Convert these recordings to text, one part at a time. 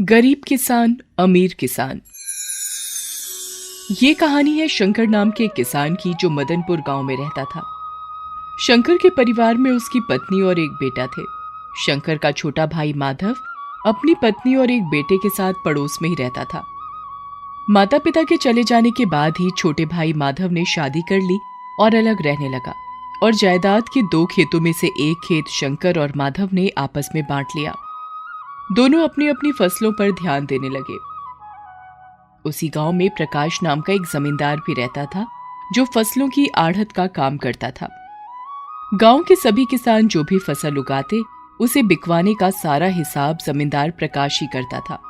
गरीब किसान, अमीर किसान। ये कहानी है शंकर नाम के किसान की जो मदनपुर गाँव में रहता था। शंकर के परिवार में उसकी पत्नी और एक बेटा थे। शंकर का छोटा भाई माधव अपनी पत्नी और एक बेटे के साथ पड़ोस में ही रहता था। माता पिता के चले जाने के बाद ही छोटे भाई माधव ने शादी कर ली और अलग रहने लगा और जायदाद के दो खेतों में से एक खेत शंकर और माधव ने आपस में बांट लिया। दोनों अपनी अपनी फ़सलों पर ध्यान देने लगे। उसी गाँव में प्रकाश नाम का एक जमींदार भी रहता था, जो फ़सलों की आढ़त का काम करता था। गाँव के सभी किसान जो भी फ़सल उगाते, उसे बिकवाने का सारा हिसाब जमींदार प्रकाश ही करता था।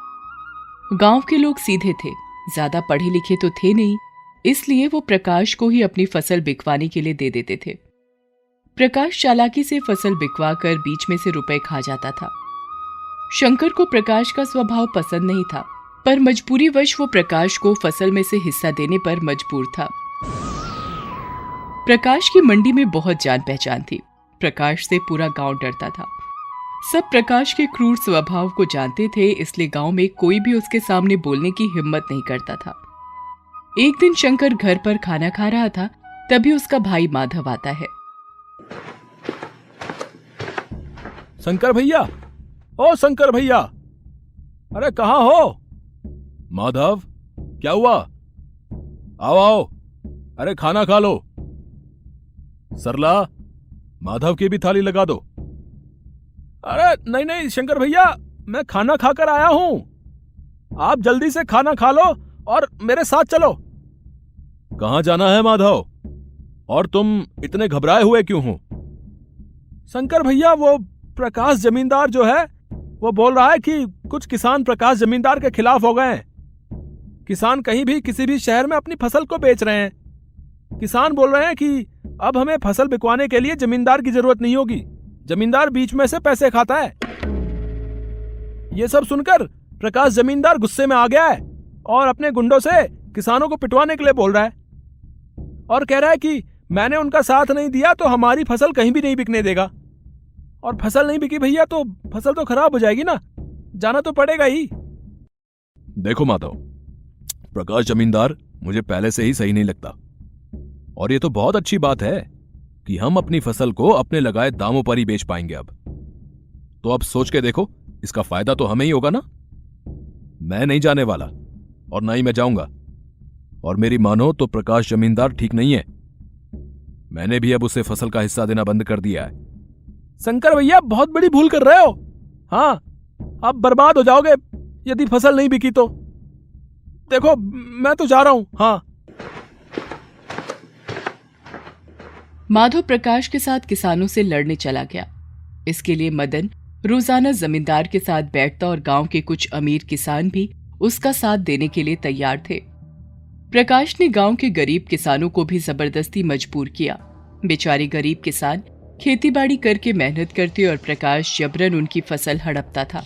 गाँव के लोग सीधे थे, ज़्यादा पढ़े लिखे तो थे नहीं, इसलिए वो प्रकाश को ही अपनी फ़सल बिकवाने के लिए दे देते थे। प्रकाश चालाकी से फ़सल बिकवा कर बीच में से रुपए खा जाता था। शंकर को प्रकाश का स्वभाव पसंद नहीं था, पर मजबूरी वश वो प्रकाश को फ़सल में से हिस्सा देने पर मजबूर था। प्रकाश की मंडी में बहुत जान पहचान थी। प्रकाश से पूरा गाँव डरता था। सब प्रकाश के क्रूर स्वभाव को जानते थे, इसलिए गाँव में कोई भी उसके सामने बोलने की हिम्मत नहीं करता था। एक दिन शंकर घर पर खाना खा रहा था, तभी उसका भाई माधव आता है। शंकर भैया ओ शंकर भैया! अरे कहाँ हो? माधव, क्या हुआ? आओ आओ। अरे खाना खा लो। सरला, माधव की भी थाली लगा दो। अरे नहीं नहीं, शंकर भैया, मैं खाना खाकर आया हूँ। आप जल्दी से खाना खा लो और मेरे साथ चलो। कहाँ जाना है माधव? और तुम इतने घबराए हुए क्यों हो? शंकर भैया, वो प्रकाश जमींदार जो है वो बोल रहा है कि कुछ किसान प्रकाश जमींदार के खिलाफ हो गए हैं। किसान कहीं भी, किसी भी शहर में अपनी फ़सल को बेच रहे हैं। किसान बोल रहे हैं कि अब हमें फ़सल बिकवाने के लिए जमींदार की ज़रूरत नहीं होगी। जमींदार बीच में से पैसे खाता है। ये सब सुनकर प्रकाश जमींदार गुस्से में आ गया है और अपने गुंडों से किसानों को पिटवाने के लिए बोल रहा है। और कह रहा है कि मैंने उनका साथ नहीं दिया तो हमारी फ़सल कहीं भी नहीं बिकने देगा। और फ़सल नहीं बिकी भैया तो फ़सल तो खराब हो जाएगी ना। जाना तो पड़ेगा ही। देखो माधव प्रकाश जमींदार मुझे पहले से ही सही नहीं लगता। और ये तो बहुत अच्छी बात है कि हम अपनी फ़सल को अपने लगाए दामों पर ही बेच पाएँगे अब। तो अब सोच के देखो, इसका फ़ायदा तो हमें ही होगा ना? मैं नहीं जाने वाला, और ना ही मैं जाऊँगा। और मेरी मानो तो प्रकाश जमींदार ठीक नहीं है। मैंने भी अब उसे फ़सल का हिस्सा देना बंद कर दिया है। शंकर भैया बहुत बड़ी भूल कर रहे हो। हाँ आप बर्बाद हो जाओगे, यदि फ़सल नहीं बिकी तो। देखो, मैं तो जा रहा हूँ। हाँ। माधव प्रकाश के साथ किसानों से लड़ने चला गया। इसके लिए मदन, रोज़ाना जमींदार के साथ बैठता और गाँव के कुछ अमीर किसान भी उसका साथ देने के लिए तैयार थे। प्रकाश ने गाँव के गरीब किसानों को भी ज़बरदस्ती मजबूर किया। बेचारे गरीब किसान खेतीबाड़ी करके मेहनत करते और प्रकाश जबरन उनकी फ़सल हड़पता था।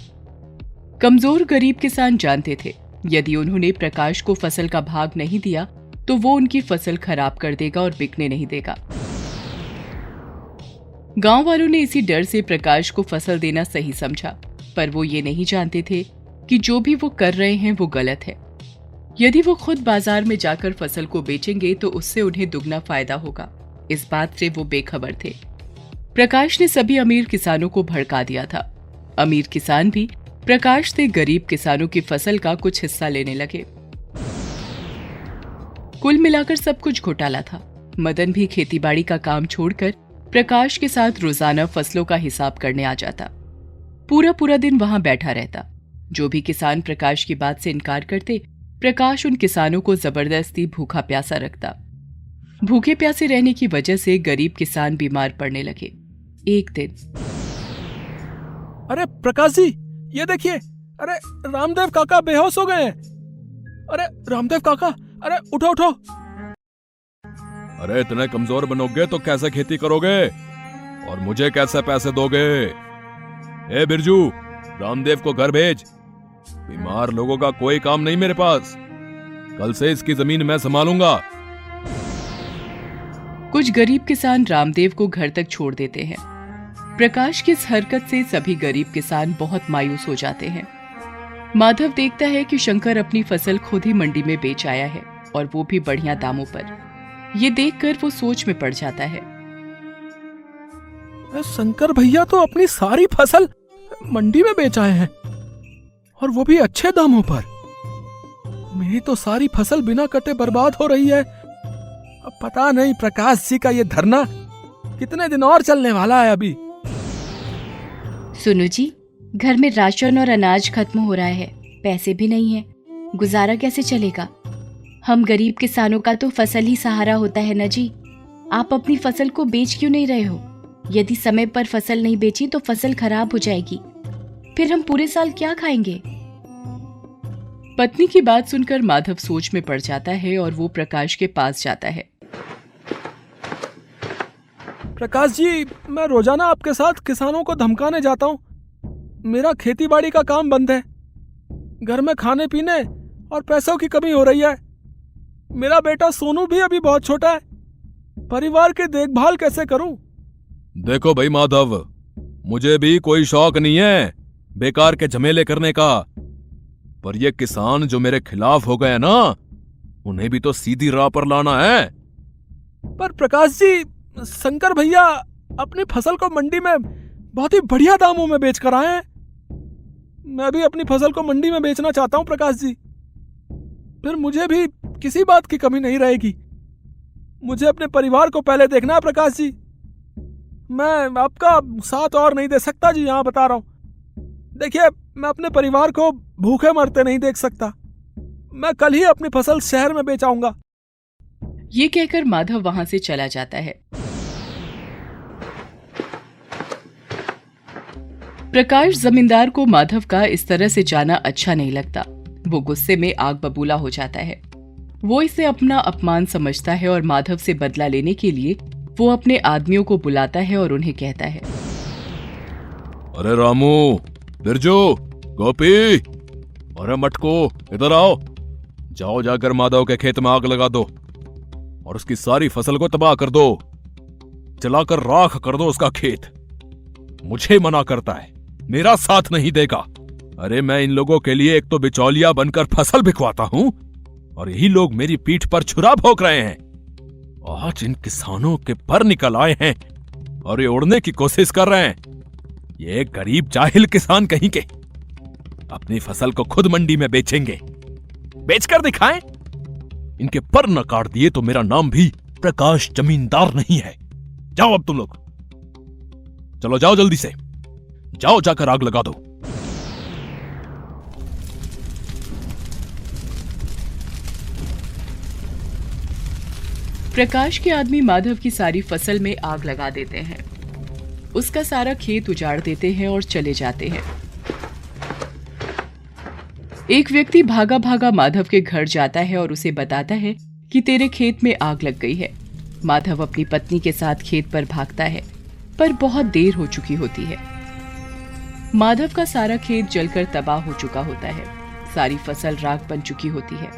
कमज़ोर गरीब किसान जानते थे, यदि उन्होंने प्रकाश को फ़सल का भाग नहीं दिया तो वो उनकी फ़सल खराब कर देगा और बिकने नहीं देगा। गाँव वालों ने इसी डर से प्रकाश को फ़सल देना सही समझा, पर वो ये नहीं जानते थे कि जो भी वो कर रहे हैं वो गलत है। यदि वो खुद बाज़ार में जाकर फ़सल को बेचेंगे तो उससे उन्हें दुगना फ़ायदा होगा। इस बात से वो बेखबर थे। प्रकाश ने सभी अमीर किसानों को भड़का दिया था। अमीर किसान भी प्रकाश से गरीब किसानों की फ़सल का कुछ हिस्सा लेने लगे। कुल मिलाकर सब कुछ घोटाला था। मदन भी खेतीबाड़ी का काम छोड़कर प्रकाश के साथ रोज़ाना फ़सलों का हिसाब करने आ जाता। पूरा पूरा दिन वहाँ बैठा रहता। जो भी किसान प्रकाश की बात से इनकार करते, प्रकाश उन किसानों को ज़बरदस्ती भूखा प्यासा रखता। भूखे प्यासे रहने की वजह से गरीब किसान बीमार पड़ने लगे। एक दिन। अरे प्रकाश जी ये देखिए। अरे रामदेव काका बेहोश हो गए हैं। अरे रामदेव काका अरे उठो उठो। अरे इतने कमज़ोर बनोगे तो कैसे खेती करोगे? और मुझे कैसे पैसे दोगे? ए बिरजू रामदेव को घर भेज। बीमार लोगों का कोई काम नहीं मेरे पास। कल से इसकी ज़मीन मैं संभालूँगा। कुछ गरीब किसान रामदेव को घर तक छोड़ देते हैं। प्रकाश की इस हरकत से सभी गरीब किसान बहुत मायूस हो जाते हैं। माधव देखता है कि शंकर अपनी फ़सल खुद ही मंडी में बेच आया है और वो भी बढ़िया दामों पर। ये देखकर वो सोच में पड़ जाता है। शंकर भैया तो अपनी सारी फ़सल मंडी में बेच आए हैं और वो भी अच्छे दामों पर। मेरी तो सारी फ़सल बिना कटे बर्बाद हो रही है। अब पता नहीं प्रकाश जी का ये धरना कितने दिन और चलने वाला है अभी। सुनो जी, घर में राशन और अनाज खत्म हो रहा है, पैसे भी नहीं है। गुजारा कैसे चलेगा? हम गरीब किसानों का तो फ़सल ही सहारा होता है न जी। आप अपनी फ़सल को बेच क्यों नहीं रहे हो? यदि समय पर फ़सल नहीं बेची तो फ़सल खराब हो जाएगी। फिर हम पूरे साल क्या खाएँगे? पत्नी की बात सुनकर माधव सोच में पड़ जाता है और वो प्रकाश के पास जाता है। प्रकाश जी मैं रोज़ाना आपके साथ किसानों को धमकाने जाता हूँ। मेरा खेती बाड़ी का काम बंद है। घर में खाने पीने और पैसों की कमी हो रही है। मेरा बेटा सोनू भी अभी बहुत छोटा है। परिवार की देखभाल कैसे करूँ? देखो भाई माधव मुझे भी कोई शौक नहीं है बेकार के झमेले करने का। पर ये किसान जो मेरे खिलाफ हो गए ना उन्हें भी तो सीधी राह पर लाना है। पर प्रकाश जी शंकर भैया, अपनी फ़सल को मंडी में बहुत ही बढ़िया दामों में बेच कर आए हैं। मैं भी अपनी फ़सल को मंडी में बेचना चाहता हूँ, प्रकाश जी। फिर मुझे भी किसी बात की कमी नहीं रहेगी। मुझे अपने परिवार को पहले देखना है, प्रकाश जी। मैं आपका साथ और नहीं दे सकता जी, यहाँ बता रहा हूँ। देखिए, मैं अपने परिवार को भूखे मरते नहीं देख सकता। मैं कल ही अपनी फ़सल शहर में बेचाऊँगा। ये कहकर माधव वहाँ से चला जाता है। प्रकाश जमींदार को माधव का इस तरह से जाना अच्छा नहीं लगता। वो गुस्से में आग बबूला हो जाता है। वो इसे अपना अपमान समझता है और माधव से बदला लेने के लिए वो अपने आदमियों को बुलाता है और उन्हें कहता है। अरे रामू बिरजू गोपी, अरे मटको, इधर आओ। जाओ जाकर माधव के खेत में आग लगा दो और उसकी सारी फ़सल को तबाह कर दो। जलाकर राख कर दो उसका खेत। मुझे मना करता है। मेरा साथ नहीं देगा। अरे मैं इन लोगों के लिए एक तो बिचौलिया बनकर फ़सल बिकवाता हूँ, और यही लोग मेरी पीठ पर छुरा भोंक रहे हैं। आज इन किसानों के पर निकल आए हैं, और ये उड़ने की कोशिश कर रहे हैं। ये गरीब जाहिल किसान कहीं के। अपनी फ़सल को खुद मंडी में बेचेंगे। बेचकर दिखाएँ। इनके पर न काट दिए तो मेरा नाम भी प्रकाश जमींदार नहीं है। जाओ अब तुम लोग। चलो जाओ जल्दी से। जाओ जाकर आग लगा दो। प्रकाश के आदमी माधव की सारी फ़सल में आग लगा देते हैं। उसका सारा खेत उजाड़ देते हैं और चले जाते हैं। एक व्यक्ति भागा भागा माधव के घर जाता है और उसे बताता है कि तेरे खेत में आग लग गई है। माधव अपनी पत्नी के साथ खेत पर भागता है, पर बहुत देर हो चुकी होती है। माधव का सारा खेत जलकर तबाह हो चुका होता है। सारी फ़सल राख बन चुकी होती है।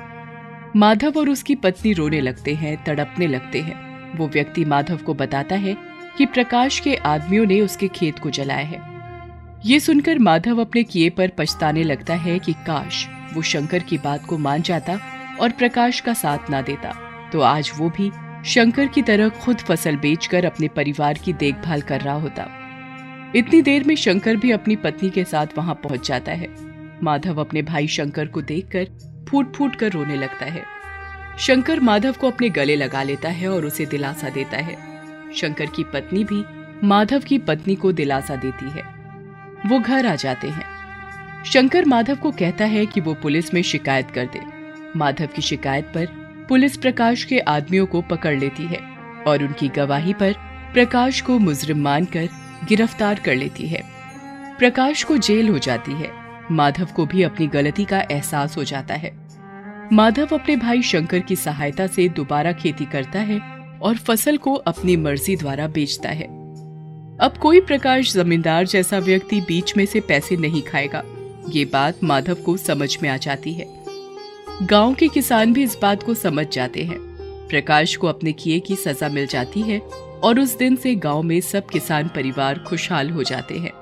माधव और उसकी पत्नी रोने लगते हैं, तड़पने लगते हैं। वो व्यक्ति माधव को बताता है कि प्रकाश के आदमियों ने उसके खेत को जलाया है। ये सुनकर माधव अपने किए पर पछताने लगता है कि काश वो शंकर की बात को मान जाता और प्रकाश का साथ ना देता। तो आज वो भी शंकर की तरह खुद फ़सल बेचकर अपने परिवार की देखभाल कर रहा होता। इतनी देर में शंकर भी अपनी पत्नी के साथ वहाँ पहुँच जाता है। माधव अपने भाई शंकर को देखकर फूट फूट कर रोने लगता है। शंकर माधव को अपने गले लगा लेता है और उसे दिलासा देता है। शंकर की पत्नी भी माधव की पत्नी को दिलासा देती है। वो घर आ जाते हैं। शंकर माधव को कहता है कि वो पुलिस में शिकायत कर दे। माधव की शिकायत पर पुलिस प्रकाश के आदमियों को पकड़ लेती है और उनकी गवाही पर प्रकाश को मुजरिम मानकर गिरफ़्तार कर लेती है। प्रकाश को जेल हो जाती है। माधव को भी अपनी गलती का एहसास हो जाता है। माधव अपने भाई शंकर की सहायता से दोबारा खेती करता है और फ़सल को अपनी मर्ज़ी द्वारा बेचता है। अब कोई प्रकाश जमींदार जैसा व्यक्ति बीच में से पैसे नहीं खाएगा। ये बात माधव को समझ में आ जाती है। गाँव के किसान भी इस बात को समझ जाते हैं। प्रकाश को अपने किए की सजा मिल जाती है और उस दिन से गाँव में सब किसान परिवार खुशहाल हो जाते हैं।